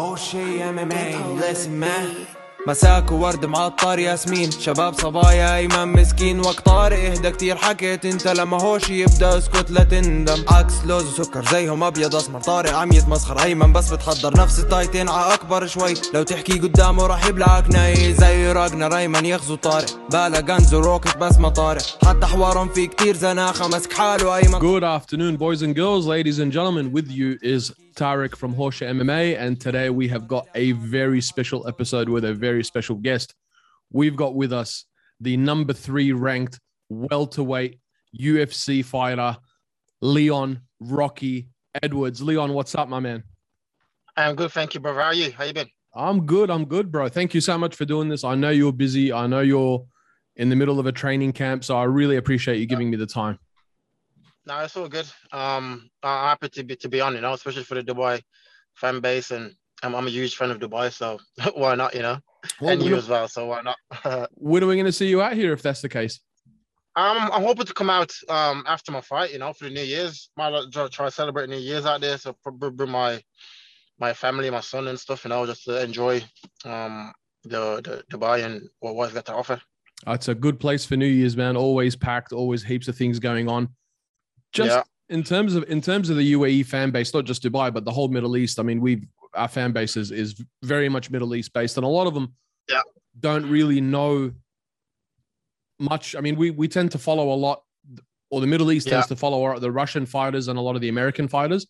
هو شي ام ام مساك وورد معطر ياسمين. شباب صبايا ايمن مسكين. وقت طارق إهدى كتير. حكيت أنت لما هوش يبدأ اسكت لا تندم. عكس لوز وسكر زيهم أبيض أسمر. طارق عم يتمسخر أيمن بس بتحضر نفس التايتين. ع أكبر شوي. لو تحكي قدامه راح يبلعك ناي زي راجنر أيمن يغزو طارق. بالا غنز وروكت بس ما طارق. حتى حوارهم في كتير زناخة. مسك حاله أيمن. Good afternoon, boys and girls, ladies and gentlemen. With you is Tarek from Horseshoe MMA, and today we have got a very special episode with a very special guest. We've got with us the number three ranked welterweight UFC fighter, Leon Rocky Edwards. Leon, what's up, my man? I'm good, thank you, brother. How are you? How you been? I'm good. I'm good, bro. Thank you so much for doing this. I know you're busy. I know you're in the middle of a training camp, so I really appreciate you giving me the time. No, it's all good. Um, I'm happy to be to be on, you know, especially for the Dubai fan base, and I'm, I'm a huge fan of Dubai, so why not, you know, Well, and you as well, so why not? um, when are we going to see you out here if that's the case? I'm hoping to come out um after my fight, you know, for the New Year's. Might try, try to celebrate New Year's out there, so probably bring my my family, my son, and stuff, you know, just to enjoy um the, the Dubai and what what's got to offer. It's a good place for New Year's, man. Always packed, always heaps of things going on. Just Yeah. in terms of in terms of the UAE fan base, not just Dubai, but the whole Middle East. I mean, we've our fan base is, is very much Middle East based, and a lot of them Yeah. don't really know much. I mean, we we tend to follow a lot, or the Middle East tends to follow the Russian fighters and a lot of the American fighters,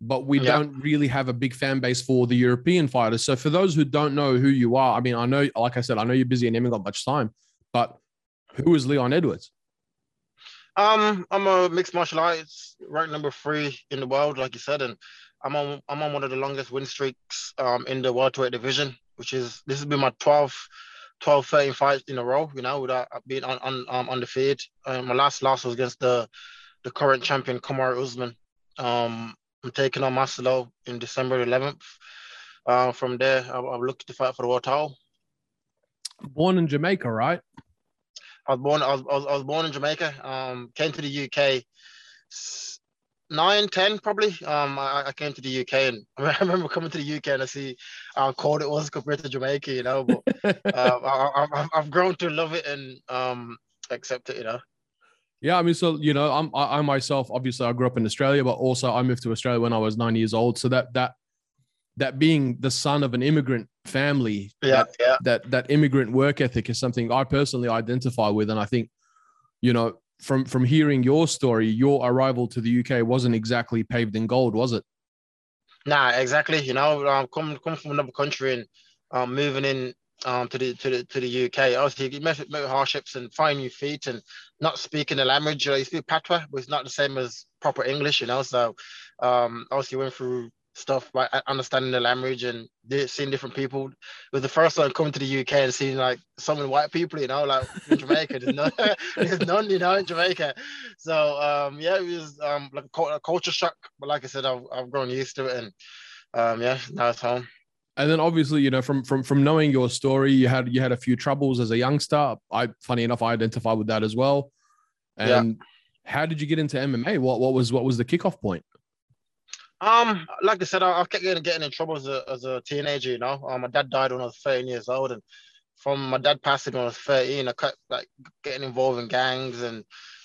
but we Yeah. don't really have a big fan base for the European fighters. So for those who don't know who you are, I mean, I know, like I said, I know you're busy and haven't got much time, but who is Leon Edwards? Um, I'm a mixed martial arts ranked number three in the world, like you said, and I'm on I'm on one of the longest win streaks um in the welterweight division, which is this has been my 12, 12 13 fights in a row, you know, without being on, on um undefeated. Um, my last loss was against the the current champion Kamaru Usman. Um, I'm taking on Marcelo in December 11th. Uh, from there, I- I'm looking to fight for the world title. Born in Jamaica, right? I was born. I was, I was, I was born in Jamaica. Um, came to the UK nine, ten probably. Um, I, I came to the UK and I remember coming to the UK and I see how cold it was compared to Jamaica. You know, but uh, I, I, I've grown to love it and um accept it. You know. Yeah, I mean, so you know, I'm I, I myself obviously I grew up in Australia, but also I moved to Australia when I was nine years old. So that that that being the son of an immigrant family, Yeah, that, yeah, that that immigrant work ethic is something I personally identify with, and I think, you know, from from hearing your story, your arrival to the UK wasn't exactly paved in gold, was it? nah, exactly. You know, um, coming coming from another country and um moving in um to the to the to the UK. Obviously, you met, met with hardships and finding your feet and not speaking the language. You, know, you speak patois, but it's not the same as proper English. You know, so um obviously went through stuff by understanding the language and seeing different people. It was the first time coming to the UK and seeing like so many white people. You know, like in Jamaica, there's none, there's none. You know, in Jamaica. So um yeah, it was um like a, a culture shock. But like I said, I've I've grown used to it and um yeah, now it's home. And then obviously, you know, from from from knowing your story, you had you had a few troubles as a youngster. I funny enough, I identify with that as well. Yeah. And how did you get into MMA? What what was what was the kickoff point? Um, like I said, I, I kept getting, getting in trouble as a, as a teenager, you know. Um, my dad died when I was 13 years old, and from my dad passing when I was 13, I kept like getting involved in gangs and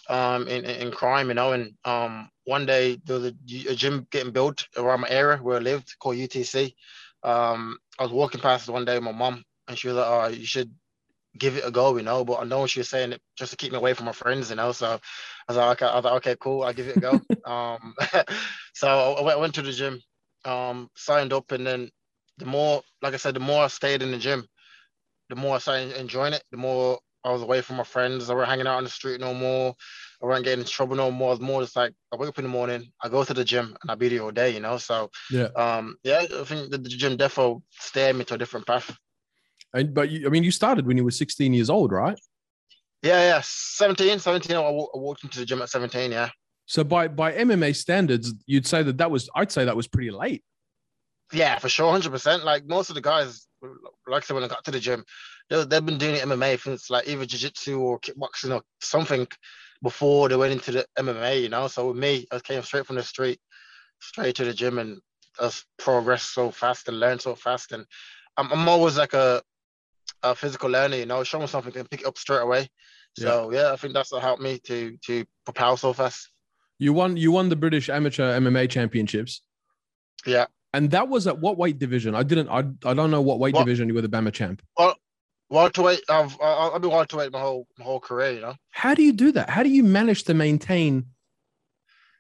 um in, in, crime, you know. And um one day there was a, a gym getting built around my area where I lived called UTC. Um, I was walking past one day with my mom, and she was like, "Oh, you should give it a go," you know. But I know she was saying it just to keep me away from my friends, you know. So I was like, "Okay, I was like, okay, cool, I'll give it a go." um, so I went, I went to the gym, um, signed up, and then the more, like I said, the more I stayed in the gym, the more I started enjoying it. The more I was away from my friends. I wasn't hanging out on the street no more. I wasn't getting in trouble no more. It's more just like I wake up in the morning, I go to the gym, and I be there all day, you know. So Yeah. um, yeah, I think the, the gym definitely steered me to a different path. And but you, I mean, you started when you were 16 years old, right? Yeah, yeah, 17, 17. I walked into the gym at 17. Yeah, So by by MMA standards, you'd say that that was I'd say that was pretty late. yeah, for sure, hundred percent. Like most of the guys, like I said, when I got to the gym, they, they've been doing MMA since like either jiu-jitsu or kickboxing or something before they went into the MMA. You know, so with me, I came straight from the street, straight to the gym, and us progressed so fast and learned so fast. And I'm, I'm always like a, a physical learning. you know, show me something and pick it up straight away. So yeah. yeah, I think that's what helped me to to propel so fast. You won you won the British Amateur MMA Championships. Yeah. And that was at what weight division? I didn't. I, I don't know what weight what? division you were the BAMMA champ. Well, welterweight. I've I've been welterweight my whole my whole career. You know. How do you do that? How do you manage to maintain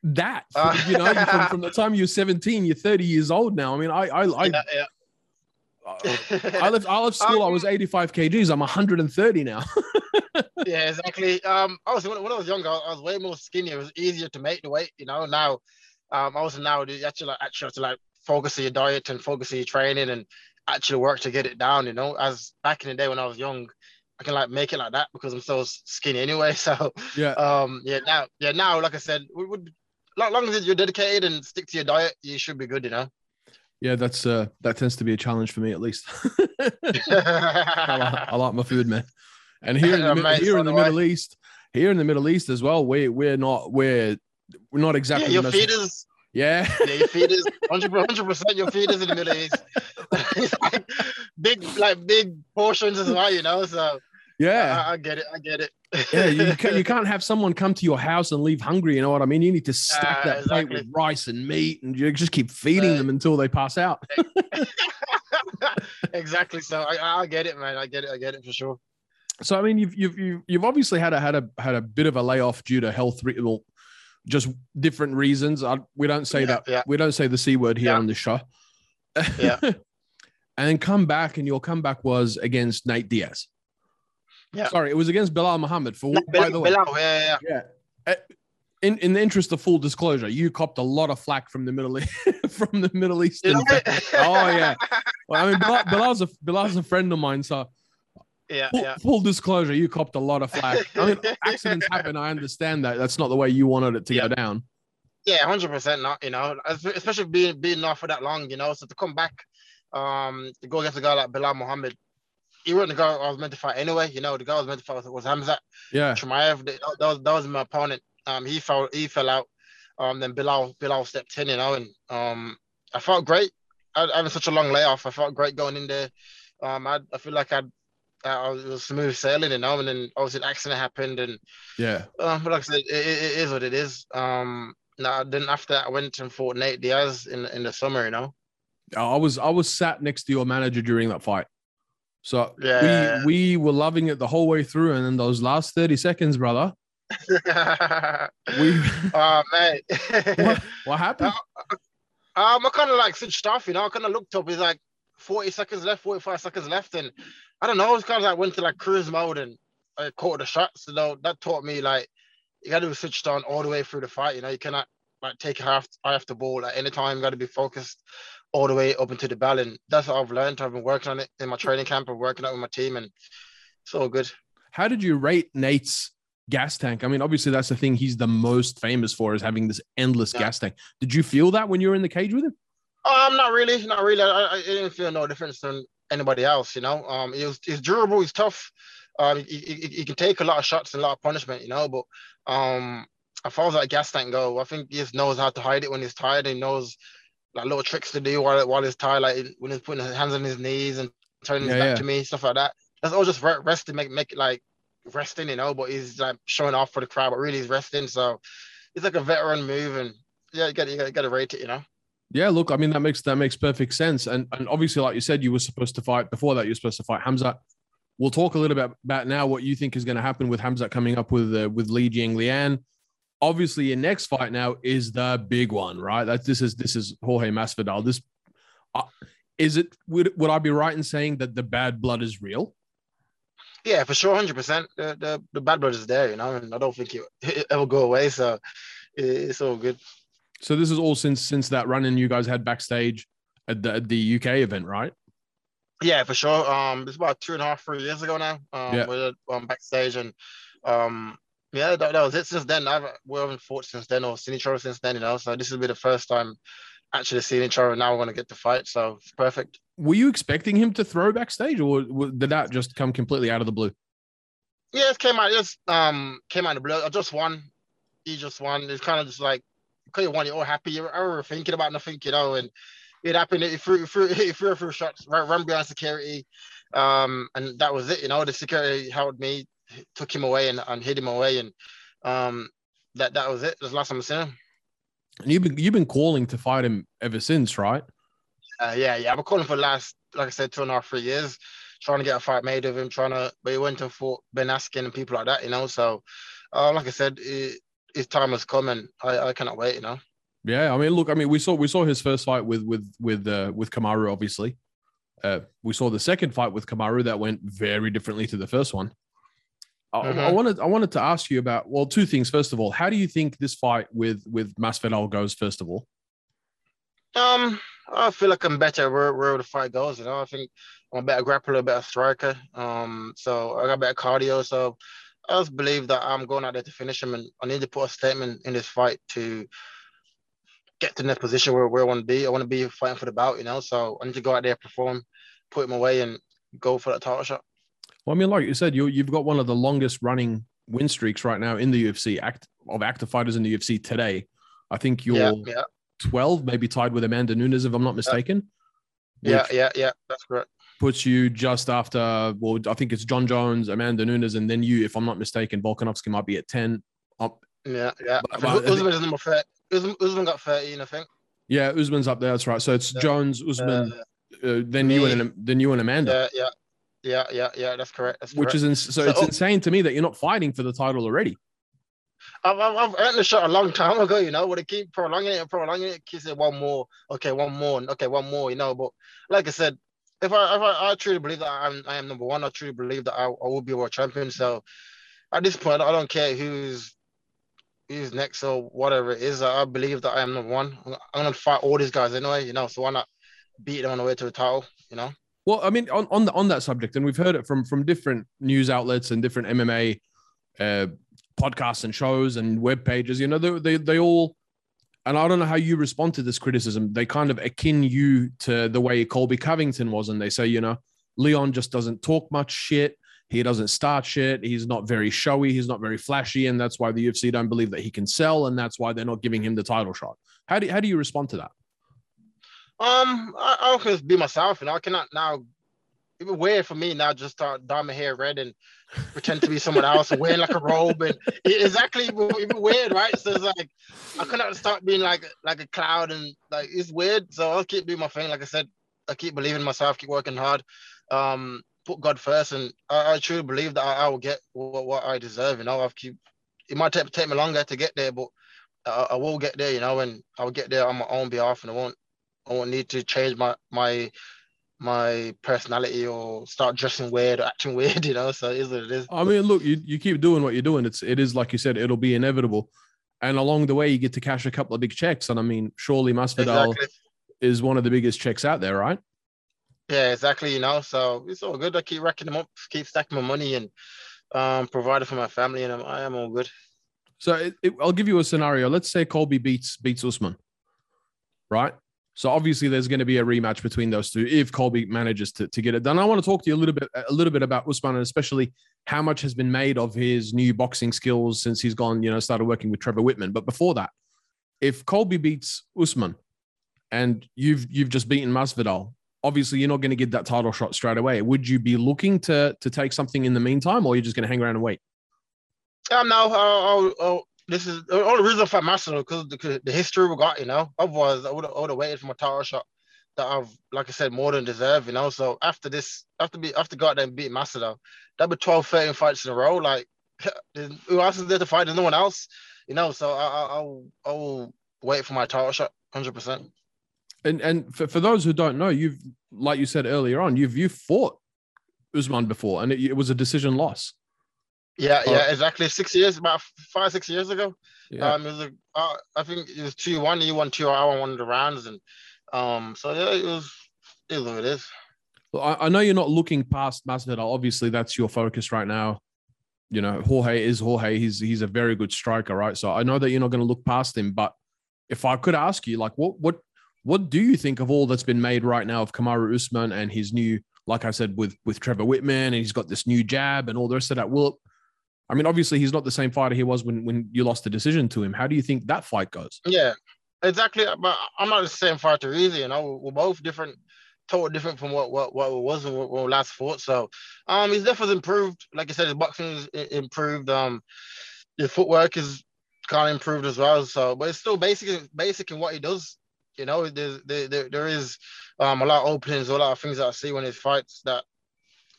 that? Uh, you know, from, from, the time you're 17, you're 30 years old now. I mean, I I I, yeah, yeah. I left I left school. Um, I was 85 kgs. I'm 130 now. yeah, exactly. Um, obviously when, when I was younger, I was way more skinny. It was easier to make the weight. You know, now, um, I also now you actually like, actually have to like focus on your diet and focus on your training and actually work to get it down. You know, as back in the day when I was young, I can like make it like that because I'm so skinny anyway. So yeah, um, yeah, now, yeah, now, like I said, we would, as long as you're dedicated and stick to your diet, you should be good. You know. Yeah, that's uh that tends to be a challenge for me at least. I, like, I, like, my food, man. And here in the, Mate, here in the Middle East, here in the Middle East as well, we we're not we're we're not exactly yeah, your most... feeders. Yeah. yeah, your feeders, 100 percent your feeders in the Middle East. like big like big portions as well, you know. So yeah, I, I get it. I get it. Yeah, you can't, you can't have someone come to your house and leave hungry. You know what I mean? You need to stack uh, that exactly. plate with rice and meat, and you just keep feeding uh, them until they pass out. exactly. So I, I get it, man. I get it. I get it for sure. So I mean, you've you've you've obviously had a had a had a bit of a layoff due to health, re- well, just different reasons. I, we don't say yeah, that. Yeah. We don't say the c word here yeah. on the show. Yeah. and then come back, and your comeback was against Nate Diaz. Yeah. Sorry, it was against Belal Muhammad. For no, by the way, Belal, yeah, yeah, yeah. Eh, in, in the interest of full disclosure, you copped a lot of flack from the Middle East, from the Middle East. oh yeah, well, I mean Belal, Belal's a Belal's a friend of mine, so yeah, full, yeah. full disclosure, you copped a lot of flack. I mean, accidents happen. I understand that. That's not the way you wanted it to yeah. go down. Yeah, hundred percent. Not you know, especially being being off for that long. You know, so to come back, um, to go against a guy like Belal Muhammad, he wasn't the guy I was meant to fight anyway. You know, the guy I was meant to fight was, was Hamzat. Yeah. Chimaev, that, was, that was my opponent. Um, he fell he fell out. Um, then Belal Belal stepped in, you know, and um, I felt great. I, having such a long layoff, I felt great going in there. Um, I, I feel like I'd I was smooth sailing, you know, and then obviously the accident happened, and yeah. Um, but like I said, it, it is what it is. Um, now then after that, I went and fought Nate Diaz in in the summer, you know. I was I was sat next to your manager during that fight. So yeah. we we were loving it the whole way through, and then those last thirty seconds, brother. we. Oh man. what, what happened? Uh, um, I kind of like switched off, you know. I kind of looked up. It's like forty seconds left, forty-five seconds left, and I don't know. It's kind of like went to like cruise mode and I caught the shots. So know, that taught me like you got to be switched on all the way through the fight. You know, you cannot like take half half the ball at any time. You got to be focused all the way up into the bell. And that's what I've learned. I've been working on it in my training camp and working out with my team, and it's all good. How did you rate Nate's gas tank? I mean, obviously that's the thing he's the most famous for is having this endless yeah. gas tank. Did you feel that when you were in the cage with him? Um, I'm not really, not really. I, I didn't feel no difference than anybody else. You know, um, he's he's durable, he's tough. Um, he, he, he, can take a lot of shots and a lot of punishment. You know, but um, as far as that gas tank go, I think he just knows how to hide it when he's tired. He knows like little tricks to do while while he's tired, like when he's putting his hands on his knees and turning his back yeah. to me, stuff like that. That's all just resting, make make it like resting, you know. But he's like showing off for the crowd, but really he's resting. So it's like a veteran move, and yeah, you got you got to rate it, you know. Yeah, look, I mean that makes that makes perfect sense, and and obviously, like you said, you were supposed to fight before that. You're supposed to fight Hamza. We'll talk a little bit about now what you think is going to happen with Hamza coming up with uh, with Li Jingliang obviously your next fight now is the big one, right? That this is this is Jorge Masvidal. This uh, is it. Would would I be right in saying that the bad blood is real? Yeah, for sure, hundred percent. The, the the bad blood is there, you know, and I don't think it, it will go away. So it's all good. So this is all since since that run in you guys had backstage at the, at the UK event, right? Yeah, for sure. Um, it's about two and a half, three years ago now. Um, yeah. we're um, backstage and um, yeah, that, that was it. Since then, I've we haven't fought since then or seen each other since then. You know, so this will be the first time actually seeing each other. Now we're gonna get to fight, so it's perfect. Were you expecting him to throw backstage, or did that just come completely out of the blue? Yeah, it came out. Just um came out of the blue. I just won. He just won. It's kind of just like because you won, you're all happy. You're ever thinking about nothing, you know, and it happened. He threw, threw, he threw a few shots, run behind security, um, and that was it. You know, the security held me, took him away, and, and hid him away, and um, that that was it. That's the last time I seen him. And you've been you've been calling to fight him ever since, right? Uh, yeah, yeah. I've been calling for the last, like I said, two and a half, three years, trying to get a fight made of him, trying to, but he went and fought Ben Askren and people like that, you know. So, uh, like I said, it, his time has come, and I, I cannot wait, you know. Yeah, I mean, look, I mean, we saw we saw his first fight with with with uh, with Kamaru, obviously. Uh, we saw the second fight with Kamaru that went very differently to the first one. I, Mhm. I wanted I wanted to ask you about well, two things. First of all, how do you think this fight with with Masvidal goes? First of all, Um, I feel like I'm better where, where the fight goes. You know, I think I'm a better grappler, a better striker. Um, so I got better cardio. So I just believe that I'm going out there to finish him, and I need to put a statement in this fight to get to the next position where, where I want to be. I want to be fighting for the bout. You know, so I need to go out there, perform, put him away, and go for that title shot. Well, I mean, like you said, you you've got one of the longest running win streaks right now in the UFC act of active fighters in the UFC today. I think you're Yeah, yeah, 12, maybe tied with Amanda Nunes, if I'm not mistaken. yeah, yeah, yeah. That's correct. Puts you just after, well, I think it's John Jones, Amanda Nunes, and then you, if I'm not mistaken, Volkanovski might be at 10. Up, Yeah, yeah. But- but- Usman's number 30. Usman, Usman got 13, I think. yeah, Usman's up there. That's right. So it's Yeah. Jones, Usman, Uh, uh, then you and then you and Amanda, yeah, yeah, yeah, yeah, yeah. That's correct. That's which correct. is ins- so, So- it's oh insane to me that you're not fighting for the title already. I've, I've, I've earned the shot a long time ago, you know, but they keep prolonging it and prolonging it. Keep saying one more, okay, one more, okay, one more, you know. But like I said, if I if I, I truly believe that I'm I am number one, I truly believe that I, I will be world champion. So at this point, I don't care who's who's next or whatever it is. I believe that I am number one. I'm gonna fight all these guys anyway, you know. So why not beat them on the way to the title, you know? Well, I mean, on on, the, on that subject, and we've heard it from from different news outlets and different MMA uh, podcasts and shows and web pages. You know, they, they they all, and I don't know how you respond to this criticism. They kind of akin you to the way Colby Covington was, and they say, you know, Leon just doesn't talk much shit. He doesn't start shit. He's not very showy. He's not very flashy, and that's why the UFC don't believe that he can sell, and that's why they're not giving him the title shot. How do how do you respond to that? Um, I, I don't just be myself, know. I cannot now. It's weird for me now. Just start dye my hair red and pretend to be someone else and wear like a robe and it- exactly even weird, right? So it's like I cannot start being like like a cloud and like it's weird. So I'll keep doing my thing. Like I said, I keep believing in myself, keep working hard, um, put God first, and I, I truly believe that I, I will get what, what I deserve. You know, I've keep. It might take, take me longer to get there, but I, I will get there. You know, and I'll get there on my own behalf, and I won't I won't need to change my my my personality or start dressing weird or acting weird, you know. So it is what it is. I mean, look, you, you keep doing what you're doing. It's it is like you said, it'll be inevitable. And along the way, you get to cash a couple of big checks. And I mean, surely Masvidal Exactly. is one of the biggest checks out there, right? Yeah, exactly. You know, so it's all good. I keep racking them up, keep stacking my money, and um, providing for my family, and I'm, I am all good. So it, it- I'll give you a scenario. Let's say Colby beats beats Usman, right? So obviously there's going to be a rematch between those two if Colby manages to, to get it done. I want to talk to you a little bit a little bit about Usman and especially how much has been made of his new boxing skills since he's gone, you know, started working with Trevor Wittman. But before that, if Colby beats Usman and you've you've just beaten Masvidal, obviously you're not going to get that title shot straight away. Would you be looking to to take something in the meantime, or you're just going to hang around and wait? Um, no, oh, oh, this is the only reason for Master because the, the history we got, you know. Otherwise, I would have, waited for my title shot that I've, like I said, more than deserve, you know. So after this, after be after got there and beat Master, that'd be 12, 13 fights in a row. Like, who else is there to fight? There's no one else, you know. So I, I, I'll, I'll wait for my title shot, hundred percent. And and for, for those who don't know, you've like you said earlier on, you've you fought Usman before, and it, it was a decision loss. Yeah, Oh. yeah, exactly. Six years, about five, six years ago. Yeah. Um, it was a, uh, I think it was two one. You won two. I won one of the rounds, and um, so yeah, it was. It is what it is. Well, I, I know you're not looking past Masvidal. Obviously, that's your focus right now. You know, Jorge is Jorge. He's he's a very good striker, right? So I know that you're not going to look past him. But if I could ask you, like, what what what do you think of all that's been made right now of Kamaru Usman and his new, like I said, with with Trevor Wittman, and he's got this new jab and all the rest of that? Will I mean, obviously, he's not the same fighter he was when when you lost the decision to him. How do you think that fight goes? Yeah. exactly. But I'm not the same fighter either. You know, we're both different, totally different from what what, what it was when we, last fought. So, um, his definitely improved. Like I said, his boxing is improved. Um, his footwork is kind of improved as well. So, but it's still basic, basic in what he does. You know, there's there, there, there is um a lot of openings, a lot of things that I see when he fights that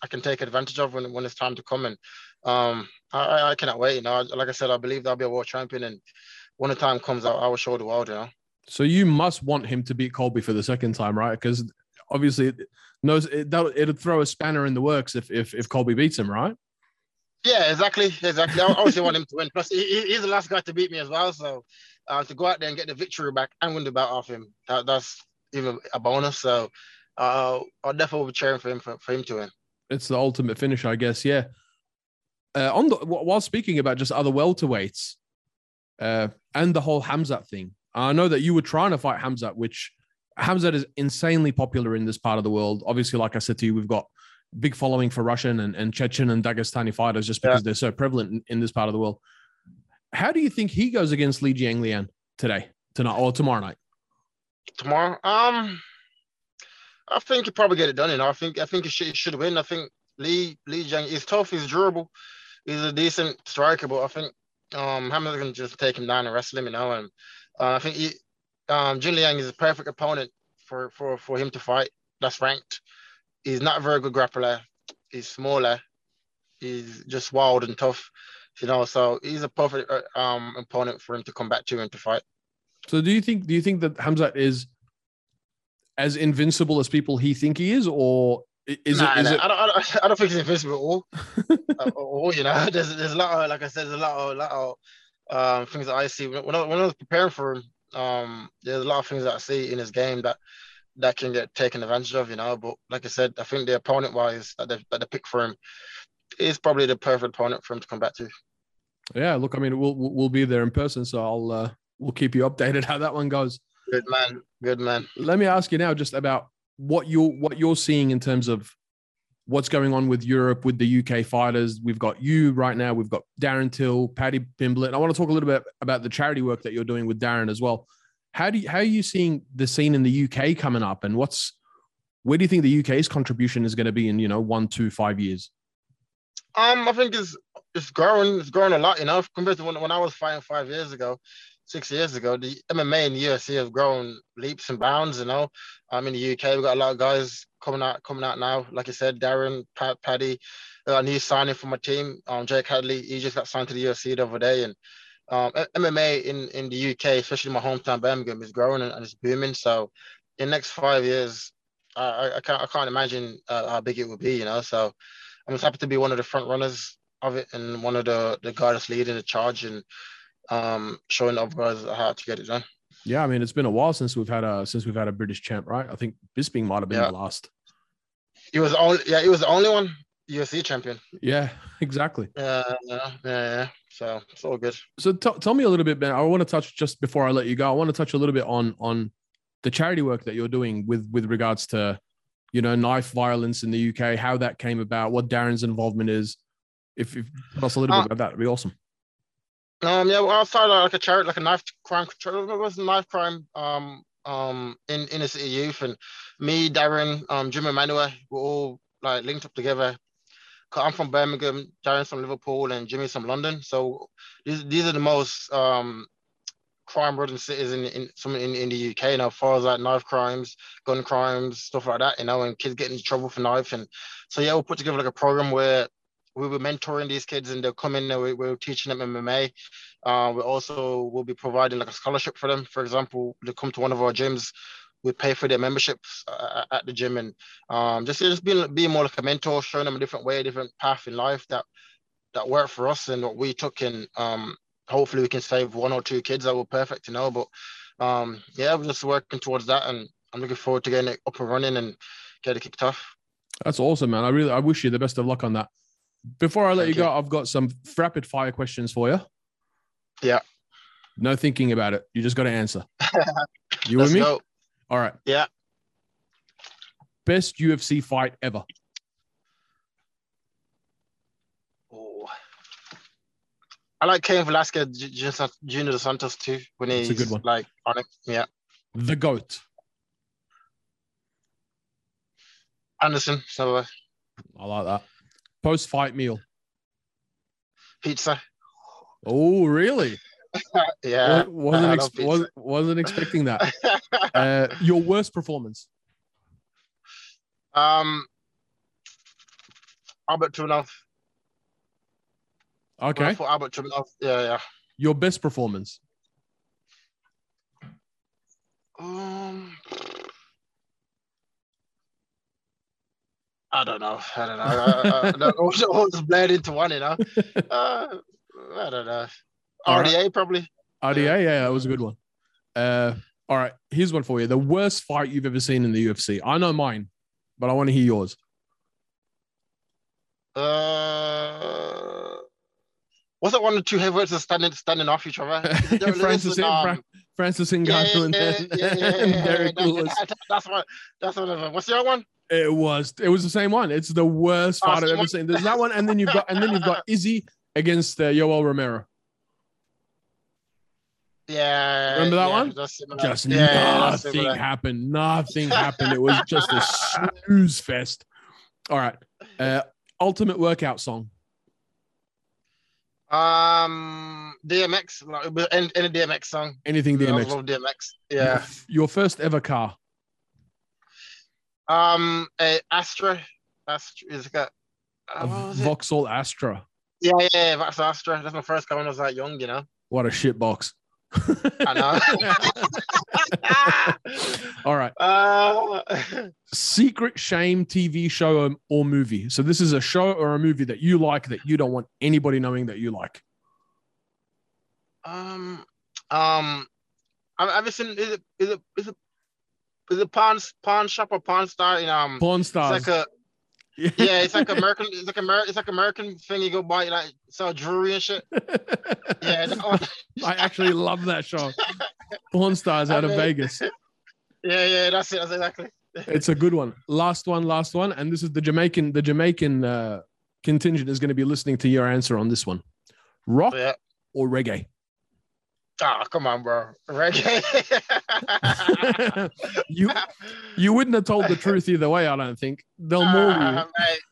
I can take advantage of when, when it's time to come. And um, I, I cannot wait. You know, like I said, I believe I'll be a world champion, and when the time comes, I, I will show the world. You know. So you must want him to beat Colby for the second time, right? Because obviously, it knows it, it'd throw a spanner in the works if if if Colby beats him, right? Yeah, exactly, exactly. I obviously want him to win. Plus, he, he's the last guy to beat me as well. So uh, to go out there and get the victory back and win the bout off him, that, that's even a bonus. So uh, I'll definitely be cheering for him for, for him to win it's the ultimate finish, I guess. Yeah. Uh, on the while speaking about just other welterweights, uh, and the whole Hamzat thing, I know that you were trying to fight Hamzat, which Hamzat is insanely popular in this part of the world. Obviously, like I said to you, we've got big following for Russian and, and Chechen and Dagestani fighters just because yeah. they're so prevalent in, in, this part of the world. How do you think he goes against Li Jingliang today, tonight, or tomorrow night? Tomorrow, um, I think he probably get it done. You know, I think I think he should, he should win. I think Lee Li Jiang is tough. He's durable. He's a decent striker, but I think um Hamza can just take him down and wrestle him. You know, and uh, I think he, um Jin Liang is a perfect opponent for for for him to fight. That's ranked. He's not a very good grappler. He's smaller. He's just wild and tough. You know, so he's a perfect uh, um opponent for him to come back to and to fight. So do you think do you think that Hamza is as invincible as people he think he is, or is nah, it? Is nah, it... I, don't, I don't think he's invincible at all. uh, or, you know, there's there's a lot of like I said, there's a lot of, lot of um, things that I see when I, when I was preparing for him. Um, there's a lot of things that I see in his game that that can get taken advantage of, you know. But like I said, I think the opponent wise that they that they pick for him is probably the perfect opponent for him to come back to. Yeah, look, I mean, we'll we'll be there in person, so I'll uh, we'll keep you updated how that one goes. Good man. Good man. Let me ask you now just about what you're what you're seeing in terms of what's going on with Europe with the UK fighters. We've got you right now. We've got Darren Till, Paddy Pimblett. I want to talk a little bit about the charity work that you're doing with Darren as well. How do you, how are you seeing the scene in the UK coming up, and what's where do you think the UK's contribution is going to be in you know one, two, five years? Um, I think it's it's growing. It's growing a lot, you know, compared to when, when I was fighting five years ago six years ago, the MMA and the UFC have grown leaps and bounds. You know, I'm in the UK. We've got a lot of guys coming out coming out now. Like I said, Darren, Pat, Paddy, a new signing for my team. Um, Jake Hadley, he just got signed to the UFC the other day, and um, MMA in in the UK, especially my hometown Birmingham, is growing and, it's booming. So, in the next five years, I, I can't I can't imagine uh, how big it would be. You know, so I'm just happy to be one of the front runners of it and one of the the guys leading the charge and um, showing other guys how to get it done. Yeah, I mean, it's been a while since we've had a since we've had a British champ, right? I think Bisping might have been yeah. the last. He was only yeah, he was the only one UFC champion. Yeah, exactly. Yeah, yeah, yeah. So it's all good. So t- tell me a little bit, Ben. I want to touch just before I let you go. I want to touch a little bit on on the charity work that you're doing with with regards to you know knife violence in the UK, how that came about, what Darren's involvement is. If, if tell us a little uh, bit about that, it'd be awesome. Um, yeah, well, I started like a charity, like a knife crime, it was a knife crime, um, um, in inner city youth, and me, Darren, um, Jimi Manuwa, we're all like linked up together. I'm from Birmingham, Darren's from Liverpool, and Jimmy's from London. So these these are the most um crime-ridden cities in in some in, in the UK. You know, as far as like knife crimes, gun crimes, stuff like that. You know, and kids getting in trouble for knife, and so yeah, we'll put together like a program where we were mentoring these kids and they'll come in and we, we're teaching them MMA. Uh, we also will be providing like a scholarship for them. For example, they come to one of our gyms, we pay for their memberships uh, at the gym and um, just just being being more like a mentor, showing them a different way, a different path in life that that worked for us and what we took and um, hopefully we can save one or two kids that were perfect to know. But um, yeah, we're just working towards that and I'm looking forward to getting it up and running and get it kicked off. That's awesome, man. I really I wish you the best of luck on that. Before I let you, you go, I've got some rapid fire questions for you. Yeah. No thinking about it. You just got to answer. You with me? Go. All right. Yeah. Best UFC fight ever. Oh. I like Cain Velasquez, J- Junior Junior dos Santos too. When That's he's a good one. like on it. Yeah, The goat. Anderson, so I like that. Post fight meal. pizza. Oh, really? Yeah, wasn't ex- pizza. was, wasn't expecting that. Uh, your worst performance. um, Albert Tumenov. Okay. For Albert Tumenov. Yeah, yeah. Your best performance. Um, I don't know. I don't know. I, I, I, all, all just blend into one, you know. Uh, I don't know. All right. RDA probably. RDA, yeah, yeah, that was a good one. Uh, all right, here's one for you. The worst fight you've ever seen in the UFC. I know mine, but I want to hear yours. Uh, what's that one of the two heavyweights standing standing off each other? Is it Derrick Lewis Francis, and, um, Fra- Francis yeah, Ngannou and, yeah, yeah, yeah, and yeah, Derrick that- Lewis. that- That's what. That's one of them. What's the other one? It was it was the same one. It's the worst Oh, fight I've ever seen. There's that one, and then you've got and then you've got Izzy against uh, Yoel Romero. Yeah. Remember that one? Just nothing happened. Nothing happened. It was just a snooze fest. All right. Uh, ultimate workout song. Um, DMX, like, any, any DMX song. Anything I DMX. love DMX. Yeah. your first ever car. Um, a Astra. Astra is got. A Uh? Vauxhall Astra. Yeah, yeah, yeah, that's Astra. That's my first car when I was that young, you know. What a shit box. I know. All right. uh, Secret shame TV show or, movie. So this is a show or a movie that you like that you don't want anybody knowing that you like. um, um, I've ever seen. Is it? Is it? Is it? Is it pawn pawn shop or pawn star in um? It's stars. like a yeah, it's like American. It's like American. It's like American thing. You go buy like sell jewelry and shit. Yeah. I actually love that show. Porn stars out of I mean- Vegas. Yeah, yeah. That's it. That's exactly. It's a good one. Last one, last one. And this is the Jamaican, the Jamaican uh, contingent is going to be listening to your answer on this one. Rock Yeah. or reggae? Oh, come on, bro. Reggae. you you wouldn't have told the truth either way, I don't think. They'll Ah,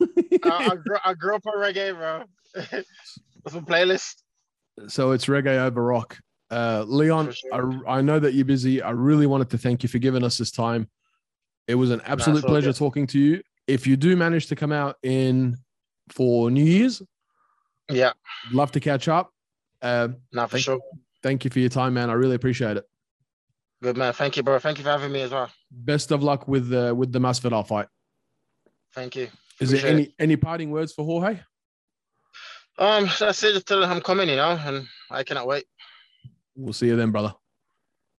more mate, I, I, grew, I grew up on reggae, bro. What's my playlist? So it's reggae over rock. Uh, Leon, sure. I, I know that you're busy. I really wanted to thank you for giving us this time. It was an absolute pleasure good. talking to you. If you do manage to come out in for New Year's, Yeah, love to catch up. Uh, not for Thank- sure. thank you for your time, man. I really appreciate it. Good man. Thank you, bro. Thank you for having me as well. Best of luck with uh, with the Masvidal fight. Thank you. Is there Appreciate any any parting words for Jorge? Um, that's it. Just tell them I'm coming, you know, and I cannot wait. We'll see you then, brother.